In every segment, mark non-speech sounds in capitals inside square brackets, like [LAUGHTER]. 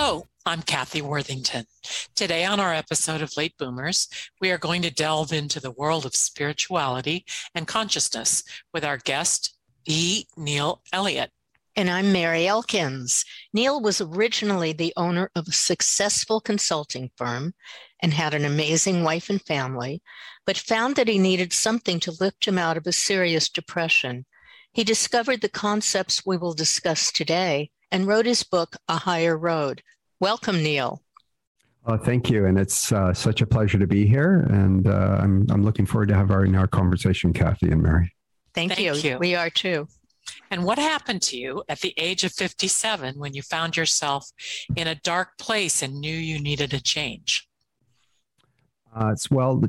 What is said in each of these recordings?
Hello, I'm Kathy Worthington. Today, on our episode of Late Boomers, we are going to delve into the world of spirituality and consciousness with our guest, E. Neil Elliott. And I'm Mary Elkins. Neil was originally the owner of a successful consulting firm and had an amazing wife and family, but found that he needed something to lift him out of a serious depression. He discovered the concepts we will discuss today and wrote his book, A Higher Road. Welcome, Neil. Oh, thank you, and it's uh, such a pleasure to be here, and uh, I'm I'm looking forward to having our conversation, Kathy and Mary. Thank, Thank you. you. We are too. And what happened to you at the age of 57 when you found yourself in a dark place and knew you needed a change? Uh, it's well,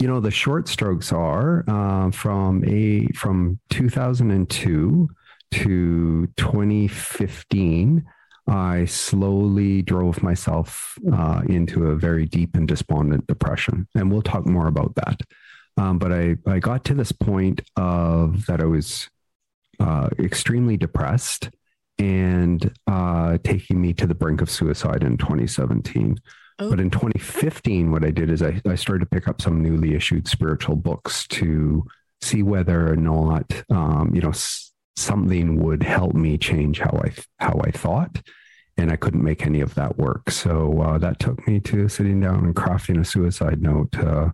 you know, the short strokes are uh, from a from 2002 to 2015. I slowly drove myself uh, into a very deep and despondent depression, and we'll talk more about that. Um, but I I got to this point of that I was uh, extremely depressed and uh, taking me to the brink of suicide in 2017. Oh. But in 2015, what I did is I, I started to pick up some newly issued spiritual books to see whether or not, um, you know, s- something would help me change how I how I thought, and I couldn't make any of that work. So uh, that took me to sitting down and crafting a suicide note uh,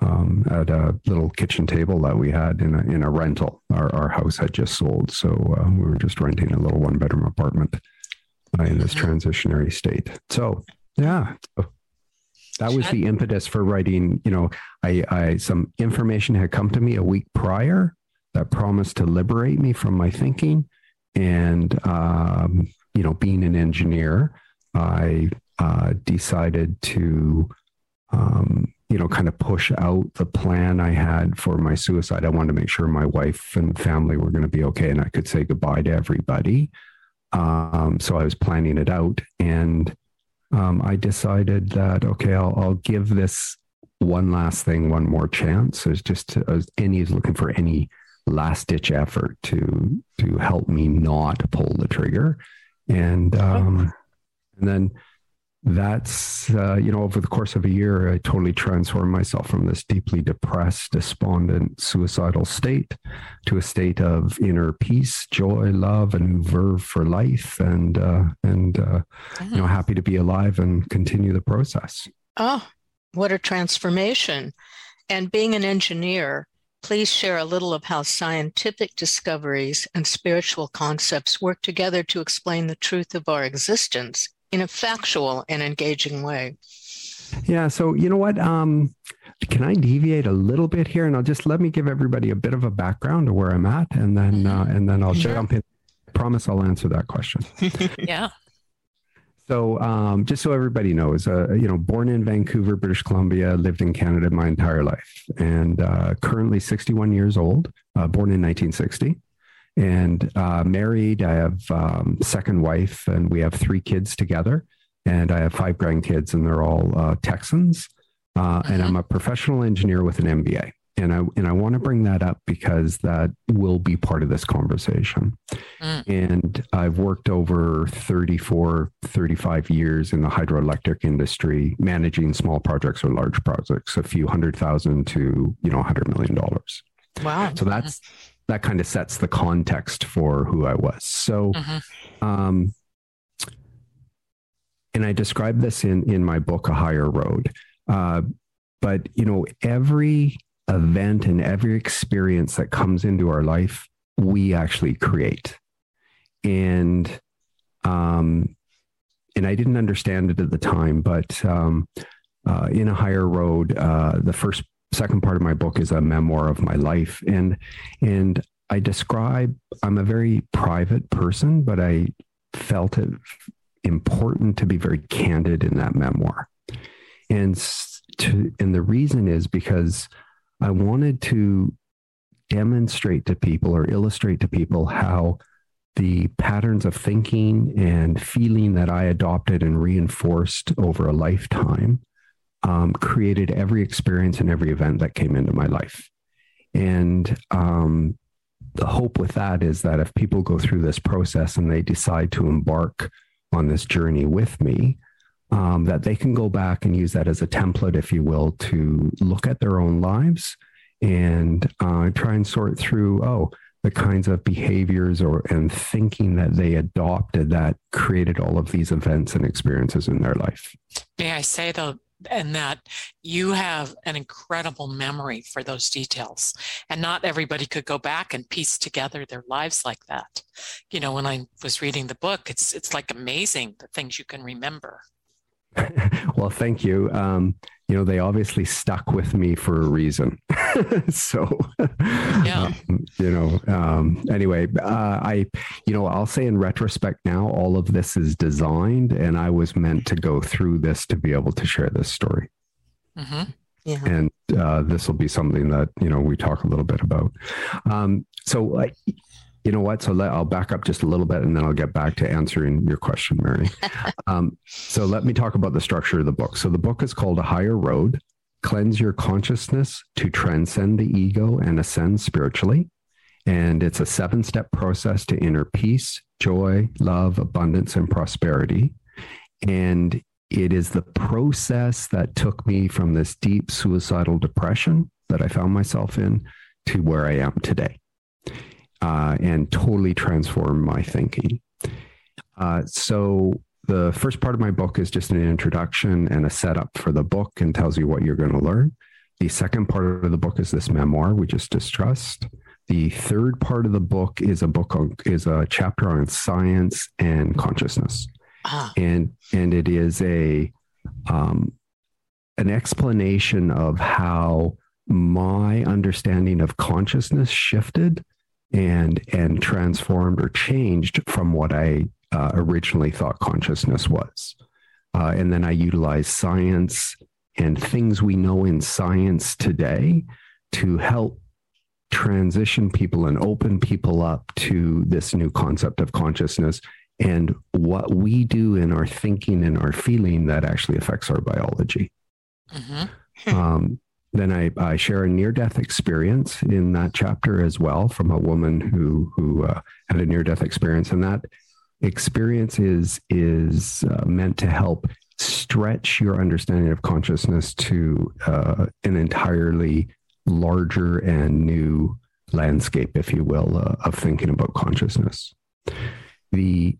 um, at a little kitchen table that we had in a in a rental. Our our house had just sold, so uh, we were just renting a little one bedroom apartment in this transitionary state. So yeah. That was the impetus for writing. You know, I, I some information had come to me a week prior that promised to liberate me from my thinking, and um, you know, being an engineer, I uh, decided to. Um, you know, kind of push out the plan I had for my suicide. I wanted to make sure my wife and family were going to be okay and I could say goodbye to everybody. Um, so I was planning it out. And um, I decided that, okay, I'll, I'll give this one last thing one more chance. It's just as any is looking for any last ditch effort to to help me not pull the trigger. And um, and then that's uh, you know over the course of a year i totally transformed myself from this deeply depressed despondent suicidal state to a state of inner peace joy love and verve for life and uh, and uh, you know happy to be alive and continue the process Oh, what a transformation. And being an engineer, please share a little of how scientific discoveries and spiritual concepts work together to explain the truth of our existence in a factual and engaging way. yeah so you know what um can i deviate a little bit here and i'll just let me give everybody a bit of a background of where i'm at and then uh, and then i'll Sure. jump in I promise i'll answer that question [LAUGHS] Yeah. So, um, just so everybody knows, uh, you know, born in Vancouver, British Columbia, lived in Canada my entire life, and uh, currently 61 years old. Uh, born in 1960, and uh, married. I have um, second wife, and we have three kids together. And I have five grandkids, and they're all uh, Texans. Uh, And Mhm. I'm a professional engineer with an MBA. And I and I want to bring that up because that will be part of this conversation. Mm. And I've worked over 34, 35 years in the hydroelectric industry, managing small projects or large projects, a few hundred thousand to, you know, hundred million dollars. Wow. So that's that kind of sets the context for who I was. So Mhm. um and I describe this in in my book, A Higher Road. Uh, but you know, every event and every experience that comes into our life, we actually create. And um, and I didn't understand it at the time, but um, uh, in a higher road, uh, the first second part of my book is a memoir of my life, and and I describe I'm a very private person, but I felt it important to be very candid in that memoir, and to and the reason is because I wanted to demonstrate to people or illustrate to people how the patterns of thinking and feeling that I adopted and reinforced over a lifetime um, created every experience and every event that came into my life. And um, the hope with that is that if people go through this process and they decide to embark on this journey with me, um, that they can go back and use that as a template, if you will, to look at their own lives and uh, try and sort through, oh, the kinds of behaviors or and thinking that they adopted that created all of these events and experiences in their life. May I say though, and that you have an incredible memory for those details. And not everybody could go back and piece together their lives like that. You know, when I was reading the book, it's it's like amazing the things you can remember. [LAUGHS] well, thank you. Um, you know, they obviously stuck with me for a reason. [LAUGHS] so, yeah. Um, you know, um, anyway, uh, I, you know, I'll say in retrospect now, all of this is designed and I was meant to go through this to be able to share this story. Mm-hmm. Yeah. And uh, this will be something that, you know, we talk a little bit about. Um, so, uh, you know what? So let, I'll back up just a little bit and then I'll get back to answering your question, Mary. [LAUGHS] um, so let me talk about the structure of the book. So the book is called A Higher Road Cleanse Your Consciousness to Transcend the Ego and Ascend Spiritually. And it's a seven step process to inner peace, joy, love, abundance, and prosperity. And it is the process that took me from this deep suicidal depression that I found myself in to where I am today uh, and totally transform my thinking. Uh, so the first part of my book is just an introduction and a setup for the book and tells you what you're going to learn. The second part of the book is this memoir we just discussed. The third part of the book is a book on is a chapter on science and consciousness, ah. and and it is a um, an explanation of how my understanding of consciousness shifted and and transformed or changed from what I uh, originally thought consciousness was. Uh, and then I utilize science and things we know in science today to help transition people and open people up to this new concept of consciousness and what we do in our thinking and our feeling that actually affects our biology. Mm-hmm. Um, then I, I share a near death experience in that chapter as well from a woman who who uh, had a near death experience, and that experience is is uh, meant to help stretch your understanding of consciousness to uh, an entirely larger and new landscape, if you will, uh, of thinking about consciousness. The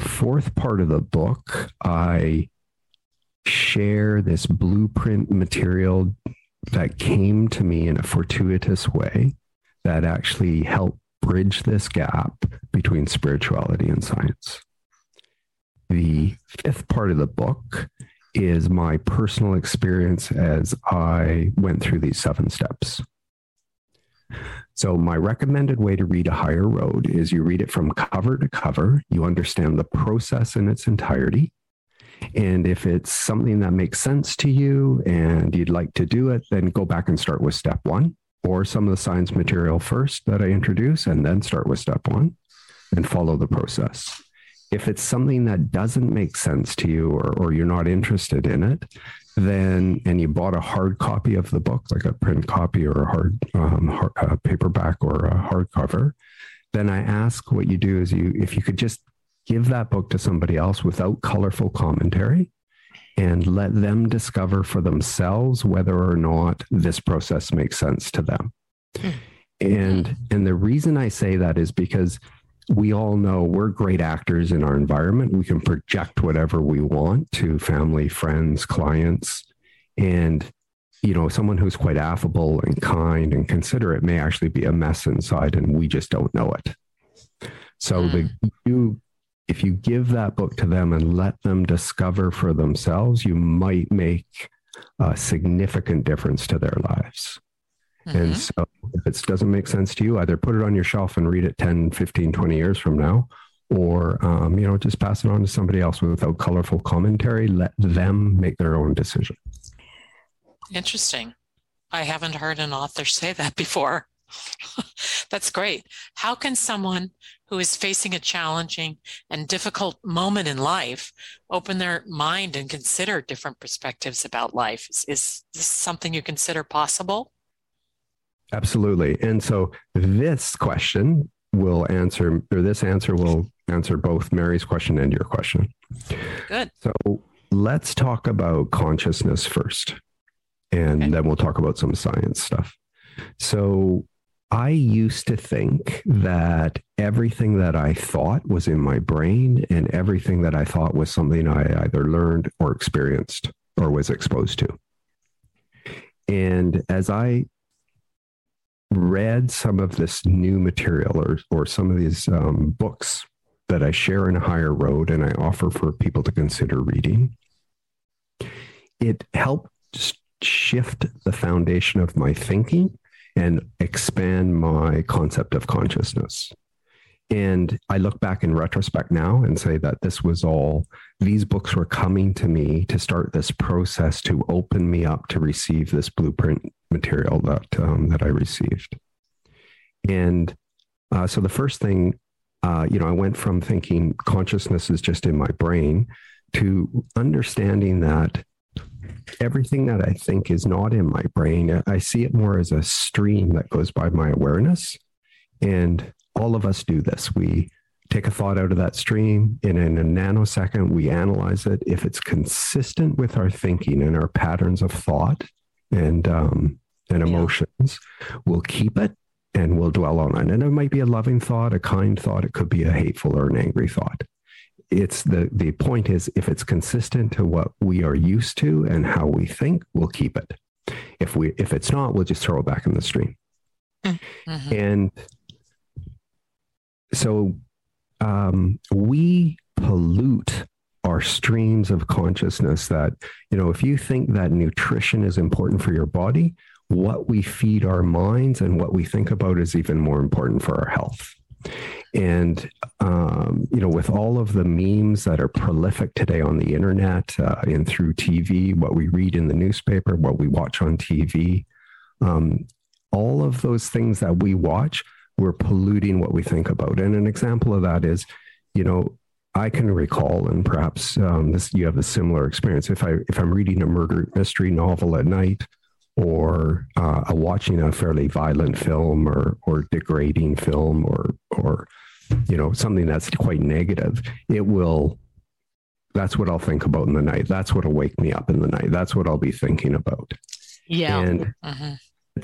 fourth part of the book, I share this blueprint material that came to me in a fortuitous way that actually helped bridge this gap between spirituality and science. The fifth part of the book is my personal experience as I went through these seven steps. So, my recommended way to read A Higher Road is you read it from cover to cover, you understand the process in its entirety, and if it's something that makes sense to you and you'd like to do it, then go back and start with step one or some of the science material first that I introduce and then start with step one and follow the process. If it's something that doesn't make sense to you or, or you're not interested in it, then and you bought a hard copy of the book, like a print copy or a hard, um, hard uh, paperback or a hardcover, then I ask what you do is you if you could just give that book to somebody else without colorful commentary and let them discover for themselves whether or not this process makes sense to them. Hmm. And and the reason I say that is because we all know we're great actors in our environment. We can project whatever we want to family, friends, clients. And you know, someone who's quite affable and kind and considerate may actually be a mess inside, and we just don't know it. So mm. the you if you give that book to them and let them discover for themselves, you might make a significant difference to their lives. Mm-hmm. And so if it doesn't make sense to you, either put it on your shelf and read it 10, 15, 20 years from now, or, um, you know, just pass it on to somebody else without colorful commentary. Let them make their own decision. Interesting. I haven't heard an author say that before. [LAUGHS] That's great. How can someone who is facing a challenging and difficult moment in life open their mind and consider different perspectives about life? Is, is this something you consider possible? Absolutely. And so this question will answer, or this answer will answer both Mary's question and your question. Good. So let's talk about consciousness first, and okay. then we'll talk about some science stuff. So I used to think that everything that I thought was in my brain and everything that I thought was something I either learned or experienced or was exposed to. And as I read some of this new material or, or some of these um, books that I share in a higher road and I offer for people to consider reading, it helped shift the foundation of my thinking and expand my concept of consciousness. And I look back in retrospect now and say that this was all, these books were coming to me to start this process to open me up to receive this blueprint material that, um, that I received. And uh, so the first thing, uh, you know, I went from thinking consciousness is just in my brain to understanding that everything that I think is not in my brain. I see it more as a stream that goes by my awareness. And all of us do this. We take a thought out of that stream, and in a nanosecond, we analyze it. If it's consistent with our thinking and our patterns of thought and, um, and emotions, yeah. we'll keep it and we'll dwell on it. And it might be a loving thought, a kind thought, it could be a hateful or an angry thought it's the the point is if it's consistent to what we are used to and how we think we'll keep it. If we if it's not we'll just throw it back in the stream. Mm-hmm. and so um, we pollute our streams of consciousness that you know if you think that nutrition is important for your body what we feed our minds and what we think about is even more important for our health and, um, you know, with all of the memes that are prolific today on the internet uh, and through TV, what we read in the newspaper, what we watch on TV, um, all of those things that we watch, we're polluting what we think about. And an example of that is, you know, I can recall, and perhaps um, this you have a similar experience. If I if I'm reading a murder mystery novel at night, or uh, watching a fairly violent film or or degrading film or or you know something that's quite negative it will that's what i'll think about in the night. That's what'll wake me up in the night. That's what i'll be thinking about. Yeah. And uh-huh.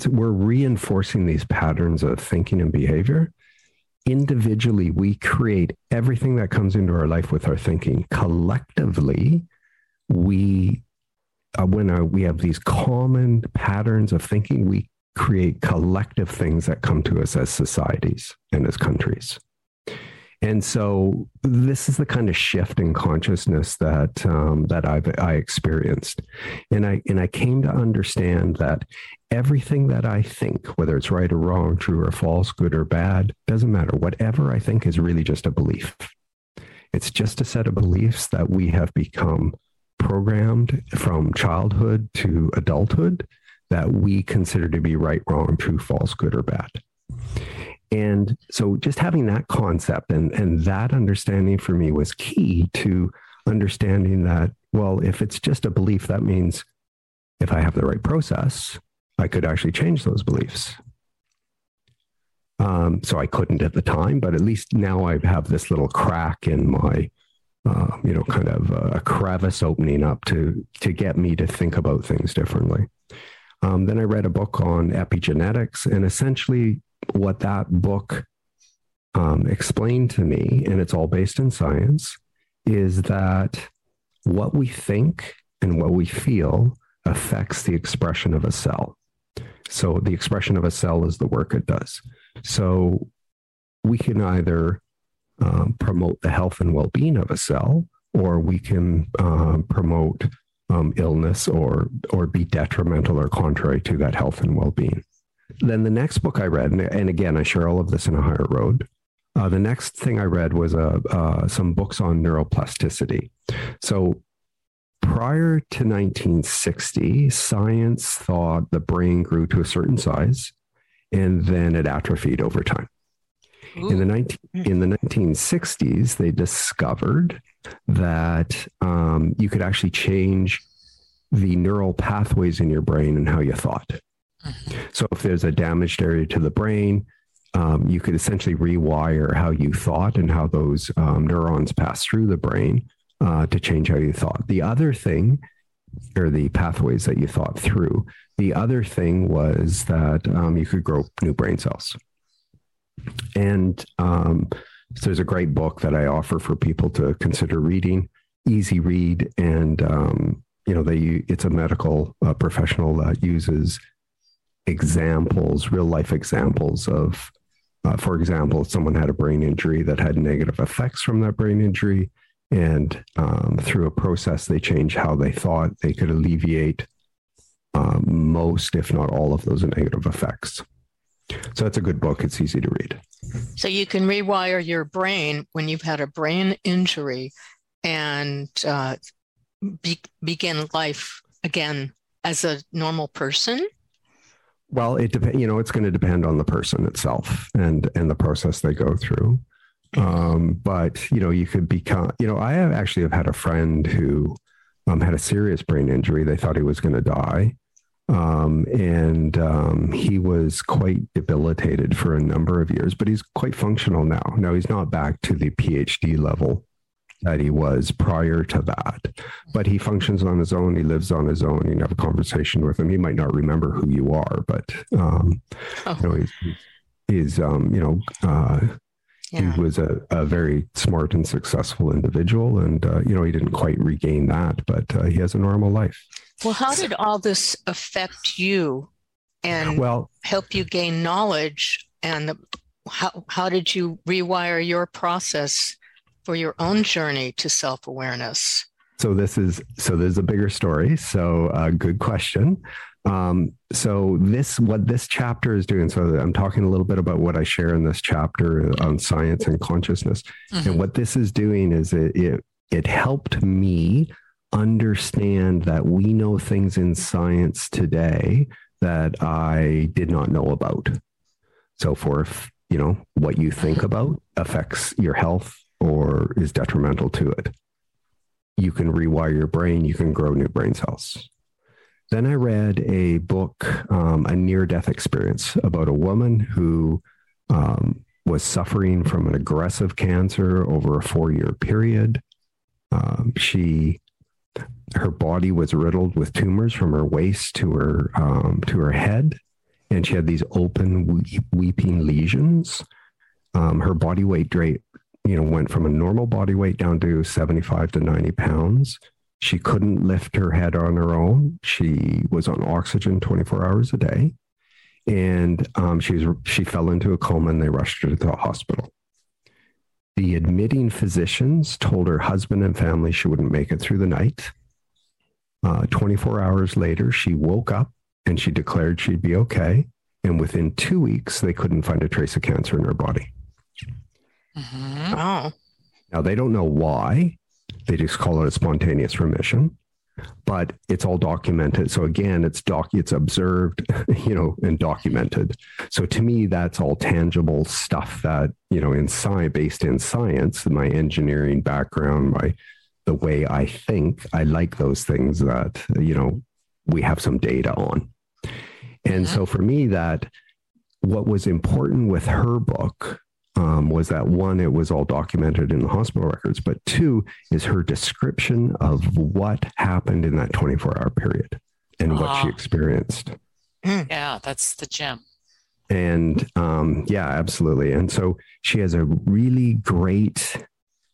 we're reinforcing these patterns of thinking and behavior. Individually we create everything that comes into our life with our thinking. Collectively we uh, when uh, we have these common patterns of thinking, we create collective things that come to us as societies and as countries. And so this is the kind of shift in consciousness that um, that I've I experienced, and I and I came to understand that everything that I think, whether it's right or wrong, true or false, good or bad, doesn't matter. Whatever I think is really just a belief. It's just a set of beliefs that we have become programmed from childhood to adulthood that we consider to be right, wrong, true, false, good, or bad. And so just having that concept and, and that understanding for me was key to understanding that, well, if it's just a belief, that means if I have the right process, I could actually change those beliefs. Um, so I couldn't at the time, but at least now I have this little crack in my uh, you know, kind of a crevice opening up to to get me to think about things differently. Um, then I read a book on epigenetics, and essentially, what that book um, explained to me, and it's all based in science, is that what we think and what we feel affects the expression of a cell. So the expression of a cell is the work it does. So we can either um, promote the health and well being of a cell, or we can um, promote um, illness or or be detrimental or contrary to that health and well being. Then the next book I read, and, and again I share all of this in a higher road. Uh, the next thing I read was uh, uh, some books on neuroplasticity. So prior to 1960, science thought the brain grew to a certain size and then it atrophied over time. Ooh. In the 19, in the 1960s, they discovered that um, you could actually change the neural pathways in your brain and how you thought. Mm-hmm. So if there's a damaged area to the brain, um, you could essentially rewire how you thought and how those um, neurons pass through the brain uh, to change how you thought. The other thing, or the pathways that you thought through, the other thing was that um, you could grow new brain cells. And um, so there's a great book that I offer for people to consider reading, easy read, and um, you know they it's a medical uh, professional that uses examples, real life examples of, uh, for example, if someone had a brain injury that had negative effects from that brain injury, and um, through a process they changed how they thought they could alleviate um, most, if not all, of those negative effects. So that's a good book. It's easy to read. So you can rewire your brain when you've had a brain injury and uh, be- begin life again as a normal person. Well, it depends. You know, it's going to depend on the person itself and and the process they go through. Um, but you know, you could become. You know, I have actually have had a friend who um, had a serious brain injury. They thought he was going to die, um, and um, he was quite debilitated for a number of years, but he's quite functional now. Now he's not back to the PhD level that he was prior to that, but he functions on his own. He lives on his own. You can have a conversation with him. He might not remember who you are, but um, oh. you know, he's, he's um, you know, uh, yeah. he was a, a, very smart and successful individual, and uh, you know, he didn't quite regain that, but uh, he has a normal life. Well, how did all this affect you and well, help you gain knowledge? And how, how did you rewire your process for your own journey to self awareness? So this is so there's a bigger story. So uh, good question. Um, so this what this chapter is doing. So I'm talking a little bit about what I share in this chapter on science and consciousness, mm-hmm. and what this is doing is it, it it helped me understand that we know things in science today that I did not know about. So, for you know, what you think about affects your health or is detrimental to it. You can rewire your brain, you can grow new brain cells. Then I read a book, um, a near death experience about a woman who um, was suffering from an aggressive cancer over a four year period. Um, she her body was riddled with tumors from her waist to her um, to her head, and she had these open weeping lesions. Um, her body weight rate, you know, went from a normal body weight down to seventy five to ninety pounds. She couldn't lift her head on her own. She was on oxygen twenty four hours a day, and um, she was she fell into a coma, and they rushed her to the hospital. The admitting physicians told her husband and family she wouldn't make it through the night. Uh, 24 hours later, she woke up and she declared she'd be okay. And within two weeks, they couldn't find a trace of cancer in her body. Mm-hmm. Oh. Now, they don't know why. They just call it a spontaneous remission but it's all documented. So again, it's doc, it's observed, [LAUGHS] you know, and documented. So to me, that's all tangible stuff that you know, in science, based in science, my engineering background, my the way I think, I like those things that you know we have some data on. And so for me, that what was important with her book um, was that one, it was all documented in the hospital records, but two is her description of what happened in that 24 hour period and uh, what she experienced. Hmm. Yeah, that's the gem. And um, yeah, absolutely. And so she has a really great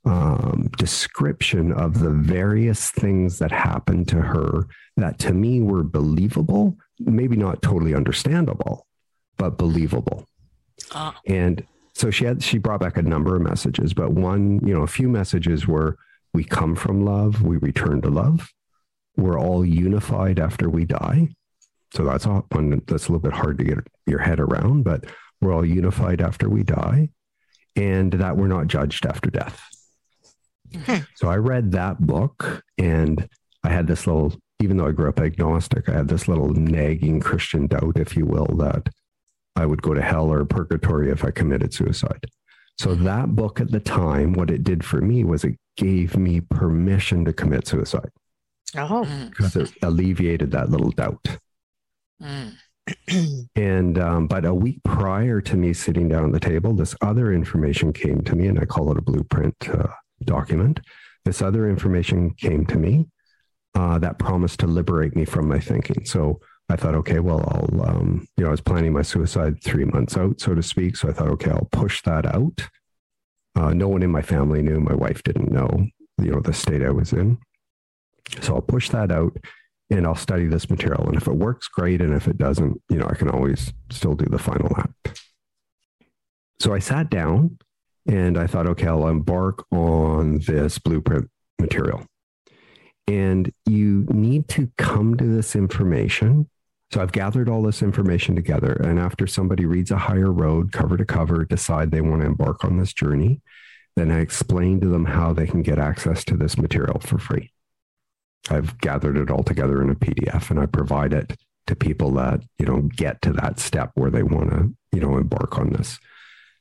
um, description of the various things that happened to her that to me were believable, maybe not totally understandable, but believable. Uh. And so she had she brought back a number of messages, but one, you know, a few messages were we come from love, we return to love, we're all unified after we die. So that's one that's a little bit hard to get your head around, but we're all unified after we die, and that we're not judged after death. Hmm. So I read that book and I had this little, even though I grew up agnostic, I had this little nagging Christian doubt, if you will, that I would go to hell or purgatory if I committed suicide. So that book at the time, what it did for me was it gave me permission to commit suicide. Oh, because it alleviated that little doubt. Mm. [CLEARS THROAT] and um, but a week prior to me sitting down at the table, this other information came to me, and I call it a blueprint. Uh, document. This other information came to me uh, that promised to liberate me from my thinking. So I thought, okay, well, I'll, um, you know, I was planning my suicide three months out, so to speak. So I thought, okay, I'll push that out. Uh, no one in my family knew. My wife didn't know, you know, the state I was in. So I'll push that out and I'll study this material. And if it works, great. And if it doesn't, you know, I can always still do the final act. So I sat down and I thought, okay, I'll embark on this blueprint material. And you need to come to this information. So I've gathered all this information together. And after somebody reads a higher road cover to cover, decide they want to embark on this journey, then I explain to them how they can get access to this material for free. I've gathered it all together in a PDF and I provide it to people that, you know, get to that step where they want to, you know, embark on this.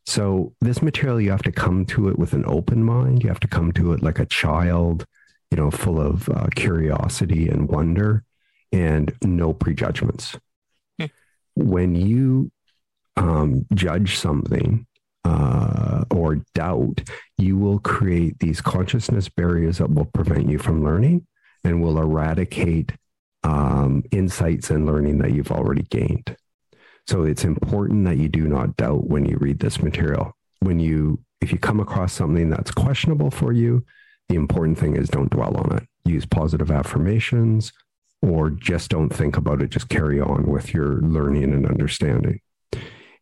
So this material, you have to come to it with an open mind. You have to come to it like a child, you know, full of uh, curiosity and wonder and no prejudgments. Hmm. When you um, judge something uh, or doubt, you will create these consciousness barriers that will prevent you from learning and will eradicate um, insights and learning that you've already gained. So it's important that you do not doubt when you read this material. When you, if you come across something that's questionable for you, the important thing is don't dwell on it. Use positive affirmations or just don't think about it. Just carry on with your learning and understanding.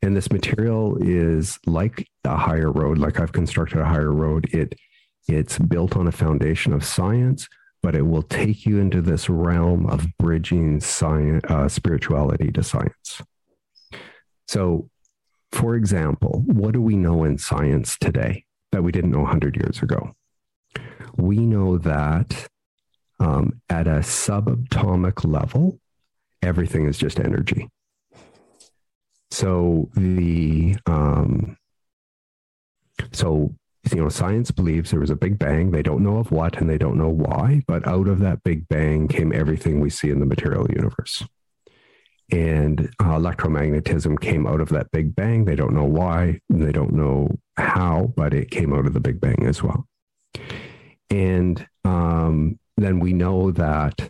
And this material is like a higher road, like I've constructed a higher road. It, it's built on a foundation of science, but it will take you into this realm of bridging science, uh, spirituality to science. So, for example, what do we know in science today that we didn't know 100 years ago? We know that um, at a subatomic level, everything is just energy. So the um, so you know science believes there was a big bang. They don't know of what and they don't know why, but out of that big bang came everything we see in the material universe and uh, electromagnetism came out of that big bang. They don't know why, they don't know how, but it came out of the big bang as well. And um, then we know that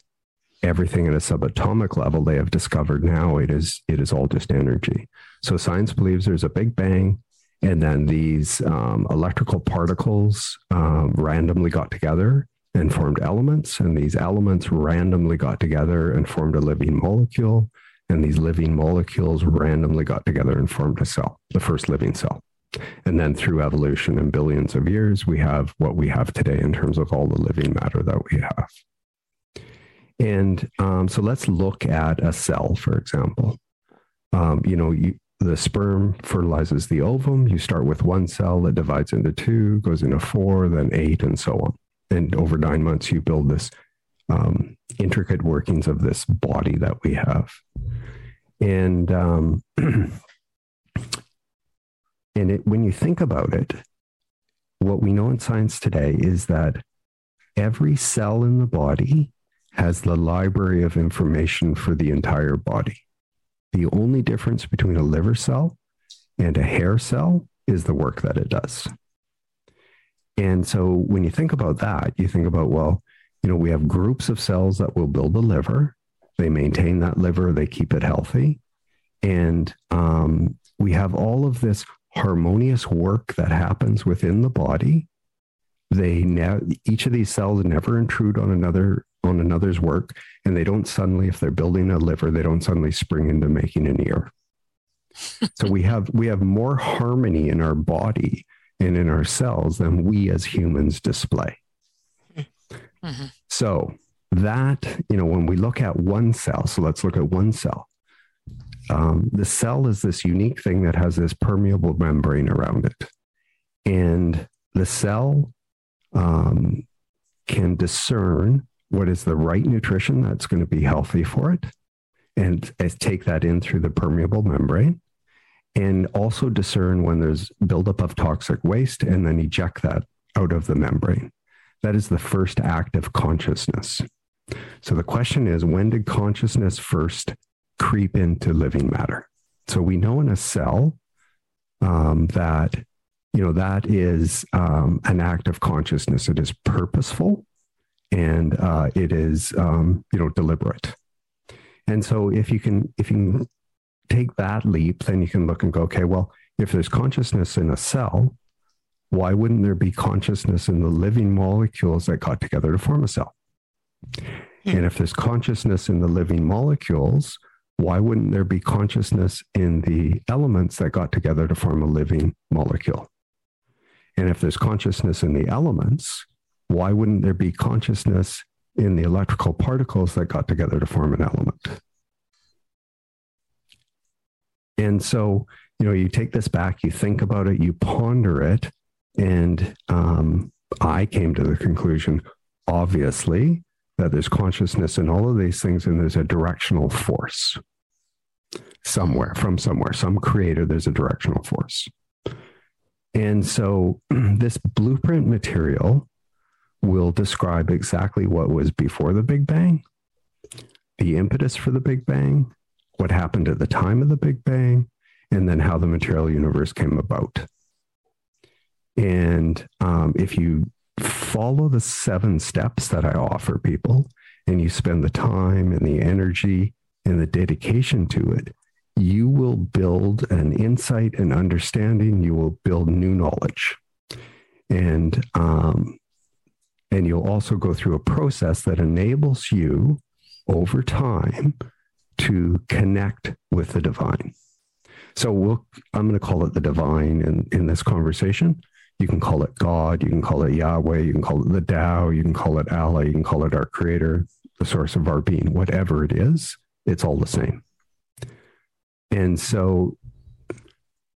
everything at a subatomic level they have discovered now it is it is all just energy. So science believes there's a big bang, and then these um, electrical particles um, randomly got together and formed elements, and these elements randomly got together and formed a living molecule and these living molecules randomly got together and formed a cell, the first living cell. And then through evolution and billions of years, we have what we have today in terms of all the living matter that we have. And um, so let's look at a cell, for example. Um, you know, you, the sperm fertilizes the ovum. You start with one cell that divides into two, goes into four, then eight, and so on. And over nine months, you build this um, intricate workings of this body that we have. And um, [CLEARS THROAT] and it, when you think about it, what we know in science today is that every cell in the body has the library of information for the entire body. The only difference between a liver cell and a hair cell is the work that it does. And so when you think about that, you think about, well, you know, we have groups of cells that will build the liver. They maintain that liver, they keep it healthy. And um, we have all of this harmonious work that happens within the body. They ne- each of these cells never intrude on another on another's work and they don't suddenly if they're building a liver they don't suddenly spring into making an ear [LAUGHS] so we have we have more harmony in our body and in our cells than we as humans display. Mm-hmm. so that you know when we look at one cell so let's look at one cell um, the cell is this unique thing that has this permeable membrane around it and the cell um, can discern what is the right nutrition that's going to be healthy for it and take that in through the permeable membrane and also discern when there's buildup of toxic waste and then eject that out of the membrane. That is the first act of consciousness. So the question is when did consciousness first creep into living matter? So we know in a cell um, that you know that is um, an act of consciousness. It is purposeful and uh, it is um, you know deliberate. And so if you can if you can take that leap, then you can look and go, okay, well, if there's consciousness in a cell, why wouldn't there be consciousness in the living molecules that got together to form a cell? Hmm. And if there's consciousness in the living molecules, why wouldn't there be consciousness in the elements that got together to form a living molecule? And if there's consciousness in the elements, why wouldn't there be consciousness in the electrical particles that got together to form an element? And so, you know, you take this back, you think about it, you ponder it. And um, I came to the conclusion, obviously, that there's consciousness in all of these things, and there's a directional force somewhere from somewhere, some creator, there's a directional force. And so [CLEARS THROAT] this blueprint material will describe exactly what was before the Big Bang, the impetus for the Big Bang, what happened at the time of the Big Bang, and then how the material universe came about. And um, if you follow the seven steps that I offer people, and you spend the time and the energy and the dedication to it, you will build an insight and understanding. You will build new knowledge. And um, and you'll also go through a process that enables you over time to connect with the divine. So we'll, I'm going to call it the divine in, in this conversation. You can call it God, you can call it Yahweh, you can call it the Tao, you can call it Allah, you can call it our creator, the source of our being, whatever it is, it's all the same. And so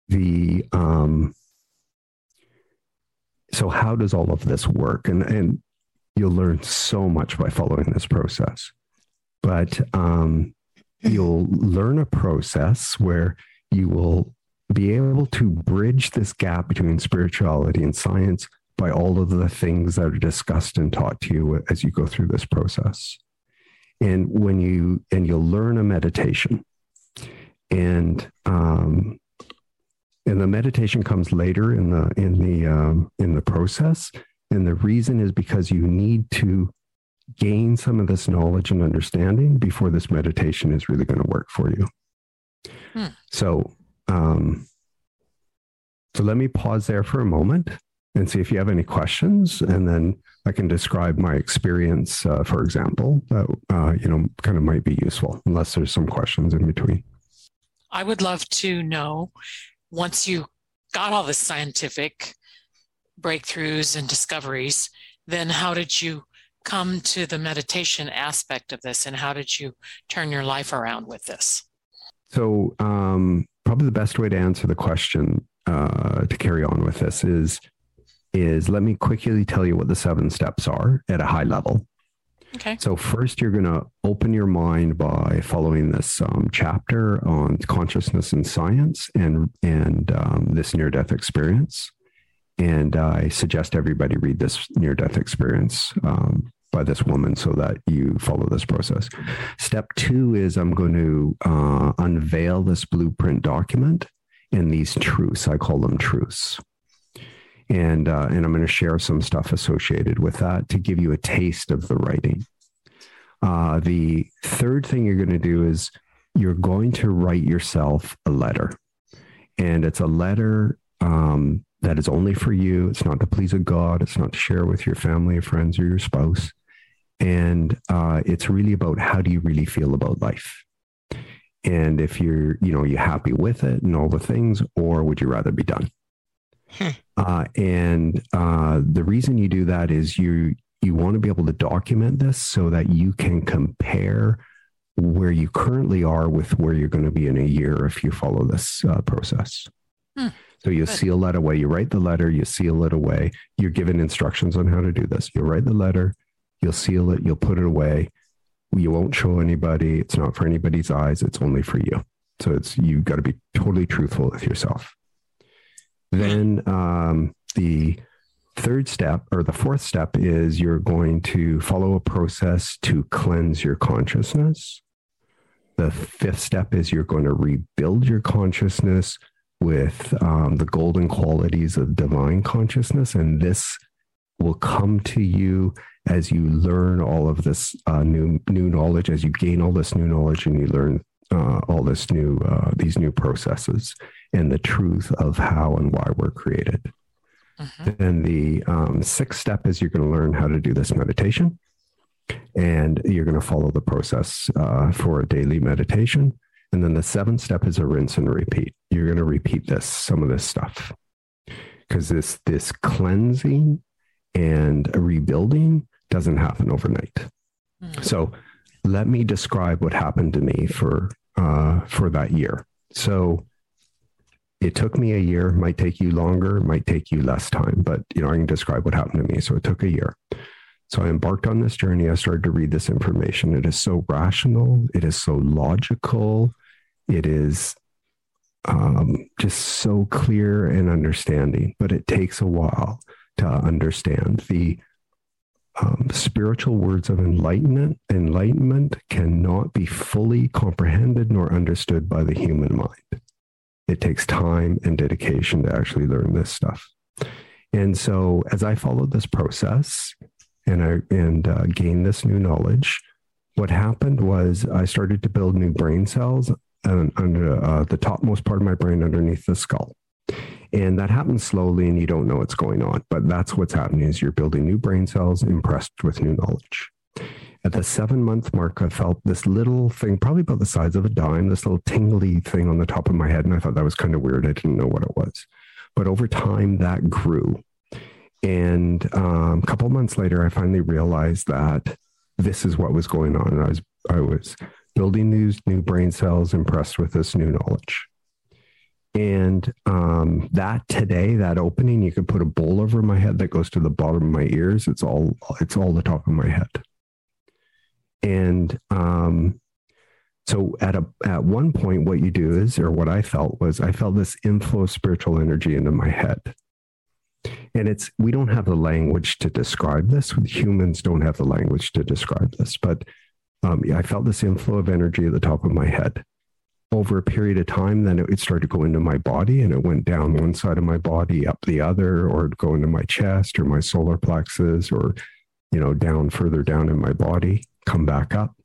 the um so how does all of this work? And and you'll learn so much by following this process. But um you'll learn a process where you will be able to bridge this gap between spirituality and science by all of the things that are discussed and taught to you as you go through this process. And when you and you'll learn a meditation, and um, and the meditation comes later in the in the um, in the process, and the reason is because you need to gain some of this knowledge and understanding before this meditation is really going to work for you. Hmm. So, um, so let me pause there for a moment and see if you have any questions, and then I can describe my experience, uh, for example, that uh, you know kind of might be useful, unless there's some questions in between. I would love to know once you got all the scientific breakthroughs and discoveries, then how did you come to the meditation aspect of this and how did you turn your life around with this? So, um, probably the best way to answer the question uh, to carry on with this is is let me quickly tell you what the seven steps are at a high level. Okay. So first, you're going to open your mind by following this um, chapter on consciousness and science and and um, this near death experience. And I suggest everybody read this near death experience um, by this woman so that you follow this process. Step two is I'm going to uh, unveil this blueprint document and these truths. I call them truths. And, uh, and I'm going to share some stuff associated with that to give you a taste of the writing. Uh, the third thing you're going to do is you're going to write yourself a letter. And it's a letter um, that is only for you. It's not to please a God. It's not to share with your family, or friends, or your spouse. And uh, it's really about how do you really feel about life? And if you're, you know, you happy with it and all the things, or would you rather be done? Hmm. Uh, and uh, the reason you do that is you you want to be able to document this so that you can compare where you currently are with where you're going to be in a year if you follow this uh, process. Hmm. So you Good. seal that away. You write the letter, you seal it away. You're given instructions on how to do this. You'll write the letter, you'll seal it, you'll put it away. You won't show anybody. It's not for anybody's eyes. It's only for you. So it's you've got to be totally truthful with yourself. Then um, the third step or the fourth step is you're going to follow a process to cleanse your consciousness. The fifth step is you're going to rebuild your consciousness with um, the golden qualities of divine consciousness. And this will come to you as you learn all of this uh, new new knowledge, as you gain all this new knowledge, and you learn uh, all this new uh, these new processes and the truth of how and why we're created. Mm-hmm. Then the um, sixth step is you're going to learn how to do this meditation, and you're going to follow the process uh, for a daily meditation. And then the seventh step is a rinse and repeat. You're going to repeat this, some of this stuff. Because this this cleansing and rebuilding doesn't happen overnight. Mm. So let me describe what happened to me for uh, for that year. So it took me a year, might take you longer, might take you less time, but you know, I can describe what happened to me. So it took a year. So I embarked on this journey. I started to read this information. It is so rational, it is so logical, it is um, just so clear and understanding, but it takes a while to understand the um, spiritual words of enlightenment. Enlightenment cannot be fully comprehended nor understood by the human mind. It takes time and dedication to actually learn this stuff. And so, as I followed this process and I and uh, gained this new knowledge, what happened was I started to build new brain cells under uh, the topmost part of my brain underneath the skull. And that happens slowly and you don't know what's going on. But that's what's happening is you're building new brain cells impressed with new knowledge. At the seven month mark, I felt this little thing, probably about the size of a dime, this little tingly thing on the top of my head. And I thought that was kind of weird. I didn't know what it was. But over time, that grew. And um, a couple months later, I finally realized that this is what was going on. And I was, I was building these new brain cells impressed with this new knowledge. And um, that today, that opening, you could put a bowl over my head that goes to the bottom of my ears. It's all it's all the top of my head. And um, so at a at one point, what you do is, or what I felt was, I felt this inflow of spiritual energy into my head. And it's we don't have the language to describe this. Humans don't have the language to describe this, but um, I felt this inflow of energy at the top of my head over a period of time, then it started to go into my body and it went down one side of my body, up the other, or go into my chest or my solar plexus or, you know, down further down in my body, come back up.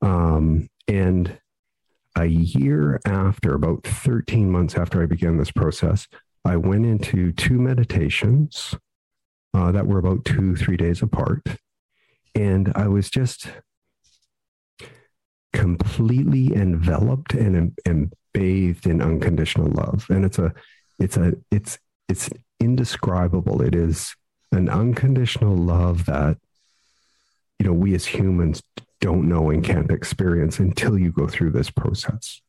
Um, and a year after, about 13 months after I began this process, I went into two meditations uh, that were about two, three days apart. And I was just completely enveloped and, and bathed in unconditional love. And it's a, it's a, it's, it's indescribable. It is an unconditional love that, you know, we as humans don't know and can't experience until you go through this process.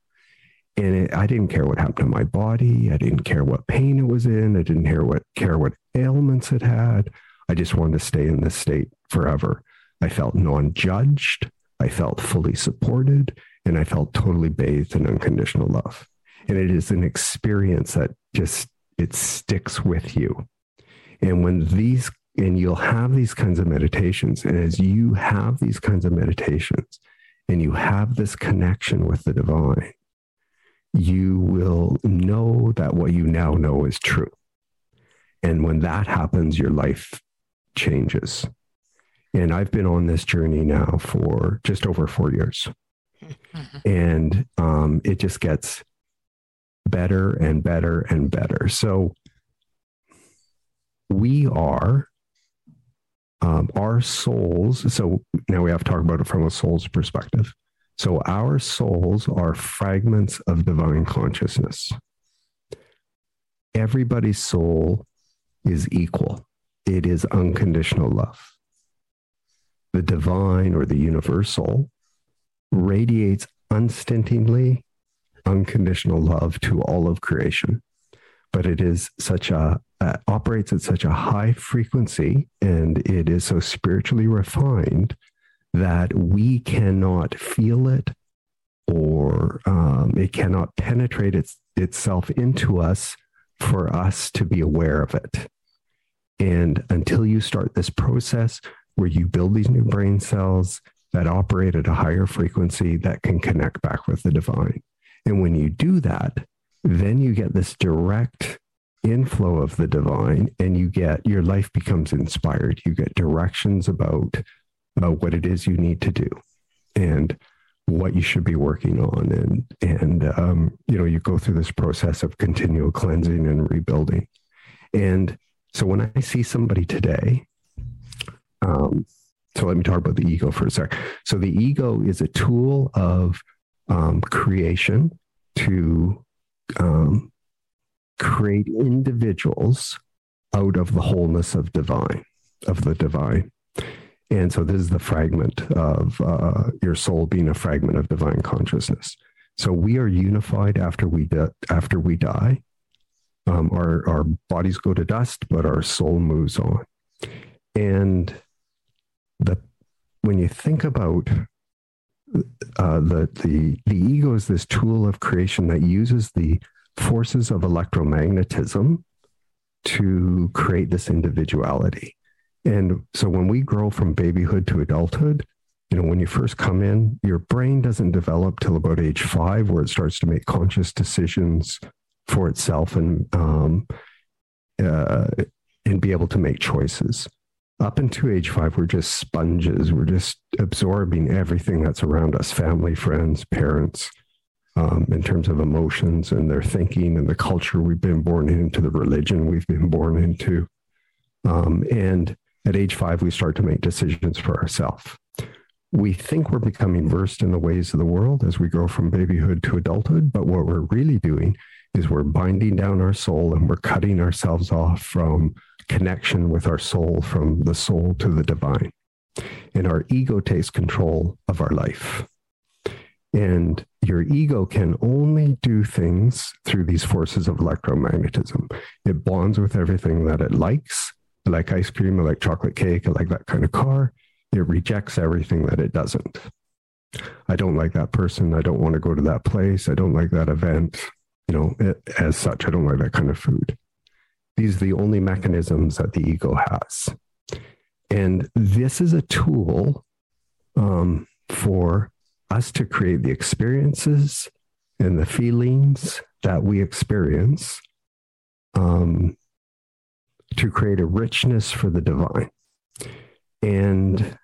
And it, I didn't care what happened to my body. I didn't care what pain it was in. I didn't care what care what ailments it had. I just wanted to stay in this state forever. I felt non-judged. I felt fully supported and I felt totally bathed in unconditional love. And it is an experience that just it sticks with you. And when these and you'll have these kinds of meditations and as you have these kinds of meditations and you have this connection with the divine, you will know that what you now know is true. And when that happens, your life changes. And I've been on this journey now for just over four years. [LAUGHS] And um, it just gets better and better and better. So we are um, our souls. So now we have to talk about it from a soul's perspective. So our souls are fragments of divine consciousness. Everybody's soul is equal, it is unconditional love. The divine or the universal radiates unstintingly unconditional love to all of creation. But it is such a, uh, operates at such a high frequency and it is so spiritually refined that we cannot feel it or um, it cannot penetrate its, itself into us for us to be aware of it. And until you start this process where you build these new brain cells that operate at a higher frequency that can connect back with the divine. And when you do that, then you get this direct inflow of the divine and you get your life becomes inspired. You get directions about, about what it is you need to do and what you should be working on. And, and um, you know, you go through this process of continual cleansing and rebuilding. And so when I see somebody today, um, so let me talk about the ego for a sec. So the ego is a tool of um, creation to um, create individuals out of the wholeness of divine, of the divine. And so this is the fragment of uh, your soul being a fragment of divine consciousness. So we are unified after we after we die. Um, our our bodies go to dust, but our soul moves on. And the when you think about uh, the the the ego is this tool of creation that uses the forces of electromagnetism to create this individuality. And so when we grow from babyhood to adulthood, you know, when you first come in, your brain doesn't develop till about age five, where it starts to make conscious decisions for itself and um, uh, and be able to make choices up into age five, we're just sponges. We're just absorbing everything that's around us family, friends, parents, um, in terms of emotions and their thinking and the culture we've been born into, the religion we've been born into. Um, and at age five, we start to make decisions for ourselves. We think we're becoming versed in the ways of the world as we grow from babyhood to adulthood, but what we're really doing is we're binding down our soul and we're cutting ourselves off from connection with our soul from the soul to the divine. And our ego takes control of our life. And your ego can only do things through these forces of electromagnetism. It bonds with everything that it likes. I like ice cream, I like chocolate cake, I like that kind of car. It rejects everything that it doesn't. I don't like that person. I don't want to go to that place. I don't like that event. You know, it, as such, I don't like that kind of food. These are the only mechanisms that the ego has. And this is a tool um, for us to create the experiences and the feelings that we experience um, to create a richness for the divine. And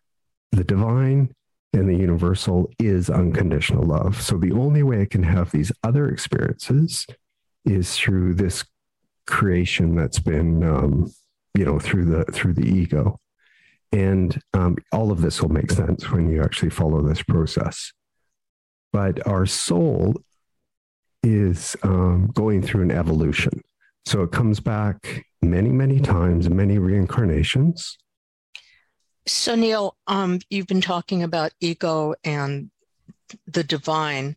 the divine and the universal is unconditional love. So the only way I can have these other experiences is through this creation that's been um, you know through the through the ego and um, all of this will make sense when you actually follow this process but our soul is um, going through an evolution so it comes back many many times many reincarnations so neil um, you've been talking about ego and the divine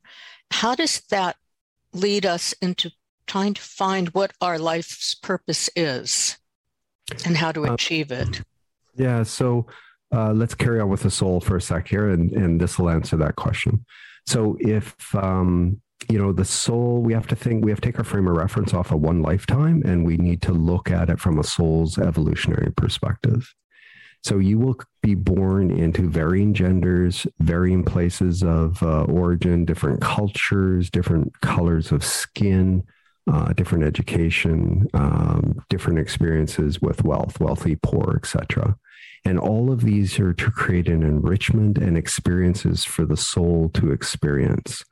how does that lead us into trying to find what our life's purpose is and how to uh, achieve it. Yeah. So uh, let's carry on with the soul for a sec here, and, and this will answer that question. So if, um, you know, the soul, we have to think, we have to take our frame of reference off of one lifetime, and we need to look at it from a soul's evolutionary perspective. So you will be born into varying genders, varying places of uh, origin, different cultures, different colors of skin, uh, different education, um, different experiences with wealth, wealthy, poor, etc. And all of these are to create an enrichment and experiences for the soul to experience.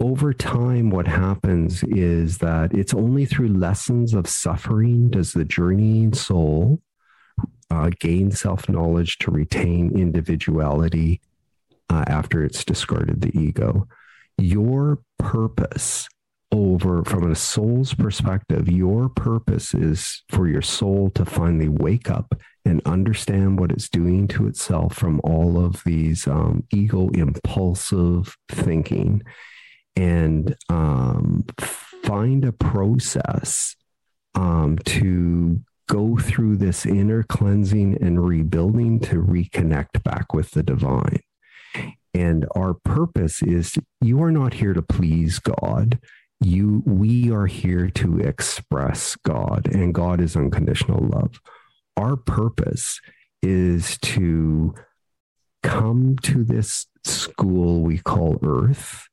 over time, what happens is that it's only through lessons of suffering does the journeying soul uh, gain self knowledge to retain individuality uh, after it's discarded the ego. Your purpose over from a soul's perspective, your purpose is for your soul to finally wake up and understand what it's doing to itself from all of these um, ego impulsive thinking and um, find a process um, to go through this inner cleansing and rebuilding to reconnect back with the divine. And our purpose is you are not here to please God. You, we are here to express God, and God is unconditional love. Our purpose is to come to this school we call Earth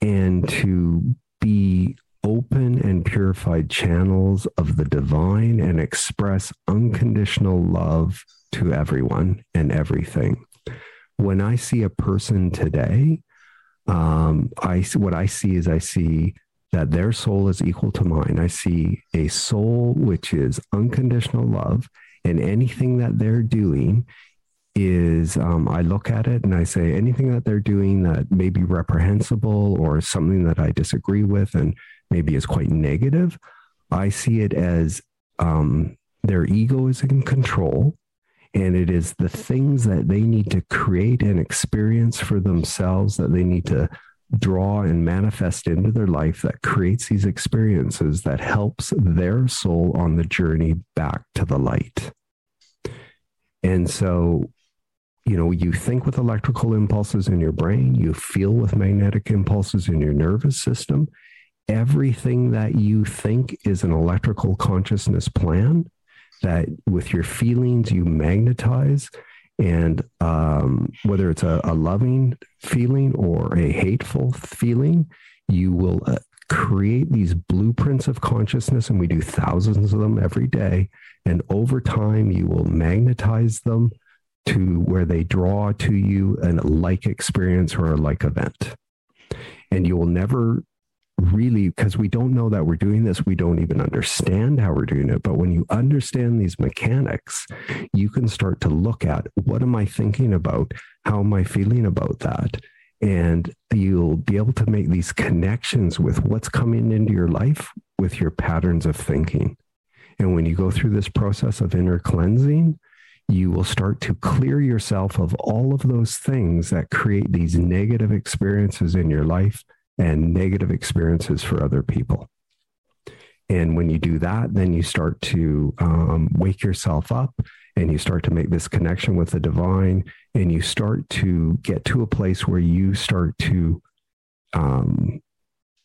and to be open and purified channels of the divine and express unconditional love to everyone and everything. When I see a person today, um, I what I see is I see that their soul is equal to mine. I see a soul which is unconditional love, and anything that they're doing is um, I look at it and I say anything that they're doing that may be reprehensible or something that I disagree with and maybe is quite negative, I see it as um, their ego is in control. And it is the things that they need to create and experience for themselves that they need to draw and manifest into their life that creates these experiences that helps their soul on the journey back to the light. And so you know, you think with electrical impulses in your brain, you feel with magnetic impulses in your nervous system. Everything that you think is an electrical consciousness plan that with your feelings you magnetize. And um, whether it's a, a, loving feeling or a hateful feeling, you will uh, create these blueprints of consciousness. And we do thousands of them every day. And over time, you will magnetize them to where they draw to you a like experience or a like event. And you will never really, because we don't know that we're doing this, we don't even understand how we're doing it. But when you understand these mechanics, you can start to look at what am I thinking about? How am I feeling about that? And you'll be able to make these connections with what's coming into your life with your patterns of thinking. And when you go through this process of inner cleansing, you will start to clear yourself of all of those things that create these negative experiences in your life and negative experiences for other people. And when you do that, then you start to um, wake yourself up and you start to make this connection with the divine and you start to get to a place where you start to um,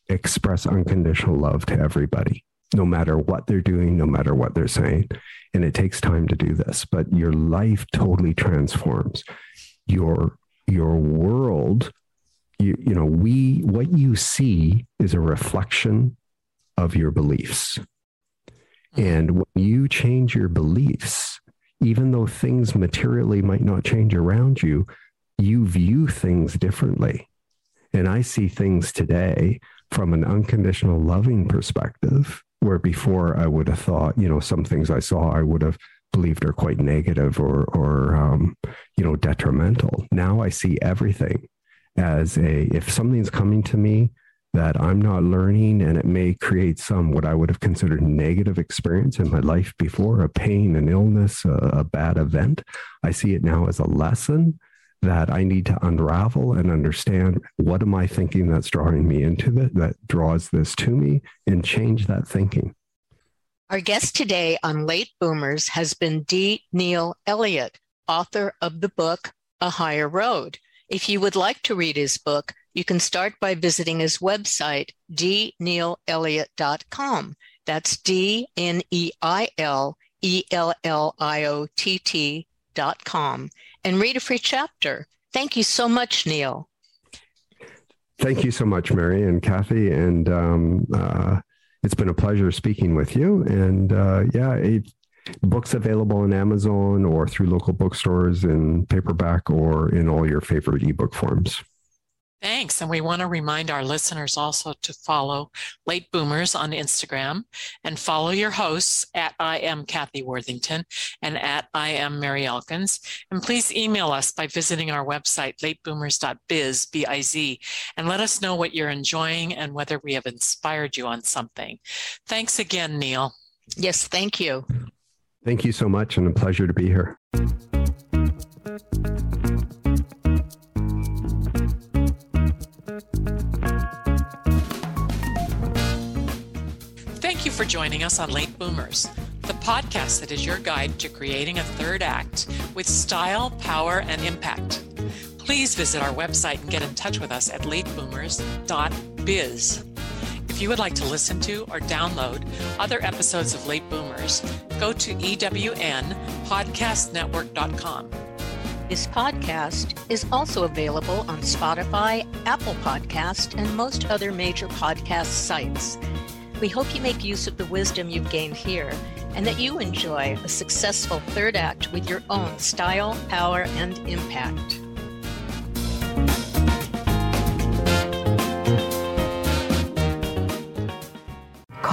express unconditional love to everybody no matter what they're doing, no matter what they're saying. And it takes time to do this, but your life totally transforms. Your your world, you, you know, we what you see is a reflection of your beliefs. And when you change your beliefs, even though things materially might not change around you, you view things differently. And I see things today from an unconditional loving perspective where before I would have thought, you know, some things I saw I would have believed are quite negative or, or um, you know, detrimental. Now I see everything as a, if something's coming to me that I'm not learning and it may create some what I would have considered negative experience in my life before, a pain, an illness, a, a bad event, I see it now as a lesson that I need to unravel and understand what am I thinking that's drawing me into that, that draws this to me, and change that thinking. Our guest today on Late Boomers has been D. Neil Elliott, author of the book A Higher Road. If you would like to read his book, you can start by visiting his website, dneilelliott.com. That's D N E I L E L L I O T T dot com and read a free chapter. Thank you so much, Neil. Thank you so much, Mary and Kathy. And um, uh, it's been a pleasure speaking with you. And uh, yeah, it, books available on Amazon or through local bookstores in paperback or in all your favorite ebook forms. Thanks. And we want to remind our listeners also to follow Late Boomers on Instagram and follow your hosts at I am Kathy Worthington and at I am Mary Elkins. And please email us by visiting our website, lateboomers.biz, B-I-Z, and let us know what you're enjoying and whether we have inspired you on something. Thanks again, Neil. Yes, thank you. Thank you so much and a pleasure to be here. Thank you for joining us on Late Boomers, the podcast that is your guide to creating a third act with style, power, and impact. Please visit our website and get in touch with us at lateboomers.biz. If you would like to listen to or download other episodes of Late Boomers, go to ewnpodcastnetwork.com. This podcast is also available on Spotify, Apple Podcast, and most other major podcast sites. We hope you make use of the wisdom you've gained here and that you enjoy a successful third act with your own style, power, and impact.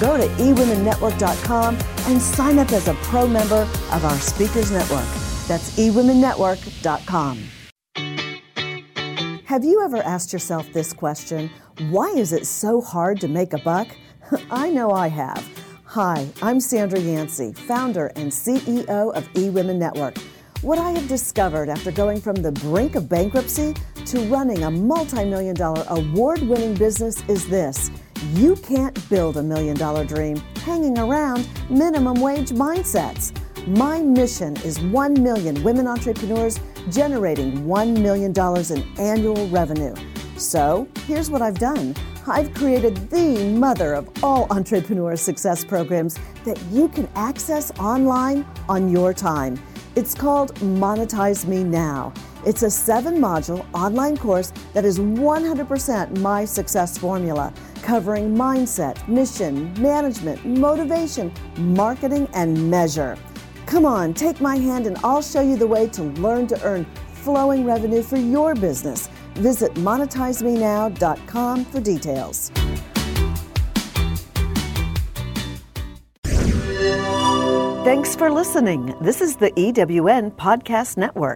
go to eWomenNetwork.com and sign up as a pro member of our Speakers Network. That's eWomenNetwork.com. Have you ever asked yourself this question? Why is it so hard to make a buck? [LAUGHS] I know I have. Hi, I'm Sandra Yancey, founder and CEO of eWomen Network. What I have discovered after going from the brink of bankruptcy to running a multi million dollar award winning business is this you can't build a million dollar dream hanging around minimum wage mindsets. My mission is 1 million women entrepreneurs generating $1 million in annual revenue. So here's what I've done I've created the mother of all entrepreneur success programs that you can access online on your time. It's called Monetize Me Now. It's a seven module online course that is 100% my success formula, covering mindset, mission, management, motivation, marketing, and measure. Come on, take my hand and I'll show you the way to learn to earn flowing revenue for your business. Visit monetizemenow.com for details. Thanks for listening. This is the EWN Podcast Network.